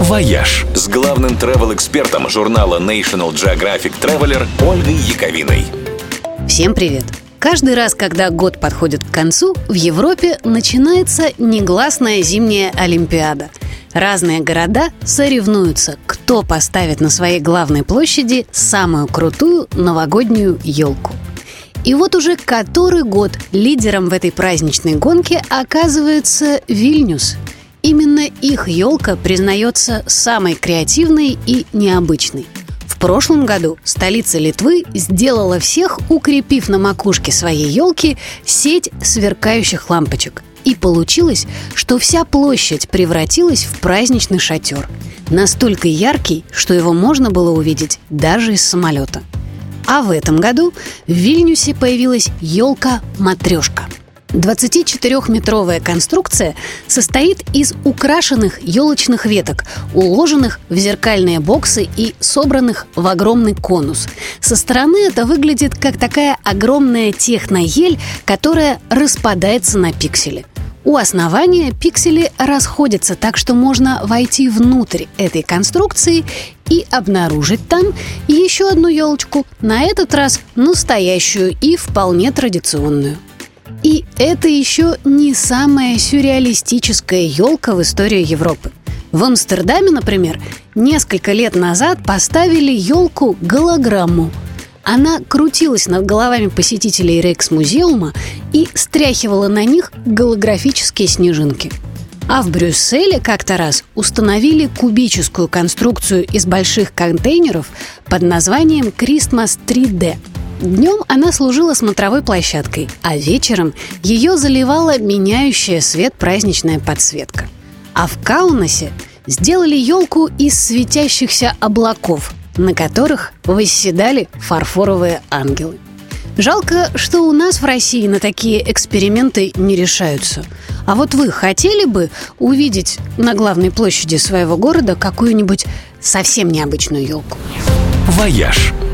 «Вояж» с главным travel-экспертом журнала National Geographic Traveler Ольгой Яковиной. Всем привет! Каждый раз, когда год подходит к концу, в Европе начинается негласная зимняя Олимпиада. Разные города соревнуются, кто поставит на своей главной площади самую крутую новогоднюю елку. И вот уже который год лидером в этой праздничной гонке оказывается Вильнюс. Именно их елка признается самой креативной и необычной. В прошлом году столица Литвы сделала всех, укрепив на макушке своей елки сеть сверкающих лампочек. И получилось, что вся площадь превратилась в праздничный шатер. Настолько яркий, что его можно было увидеть даже из самолета – а в этом году в Вильнюсе появилась елка-матрешка. 24-метровая конструкция состоит из украшенных елочных веток, уложенных в зеркальные боксы и собранных в огромный конус. Со стороны это выглядит как такая огромная техноель, которая распадается на пиксели. У основания пиксели расходятся, так что можно войти внутрь этой конструкции и обнаружить там еще одну елочку, на этот раз настоящую и вполне традиционную. И это еще не самая сюрреалистическая елка в истории Европы. В Амстердаме, например, несколько лет назад поставили елку-голограмму – она крутилась над головами посетителей Рейкс-музеума и стряхивала на них голографические снежинки. А в Брюсселе как-то раз установили кубическую конструкцию из больших контейнеров под названием Christmas 3D. Днем она служила смотровой площадкой, а вечером ее заливала меняющая свет праздничная подсветка. А в Каунасе сделали елку из светящихся облаков – на которых восседали фарфоровые ангелы. Жалко, что у нас в России на такие эксперименты не решаются. А вот вы хотели бы увидеть на главной площади своего города какую-нибудь совсем необычную елку? «Вояж» –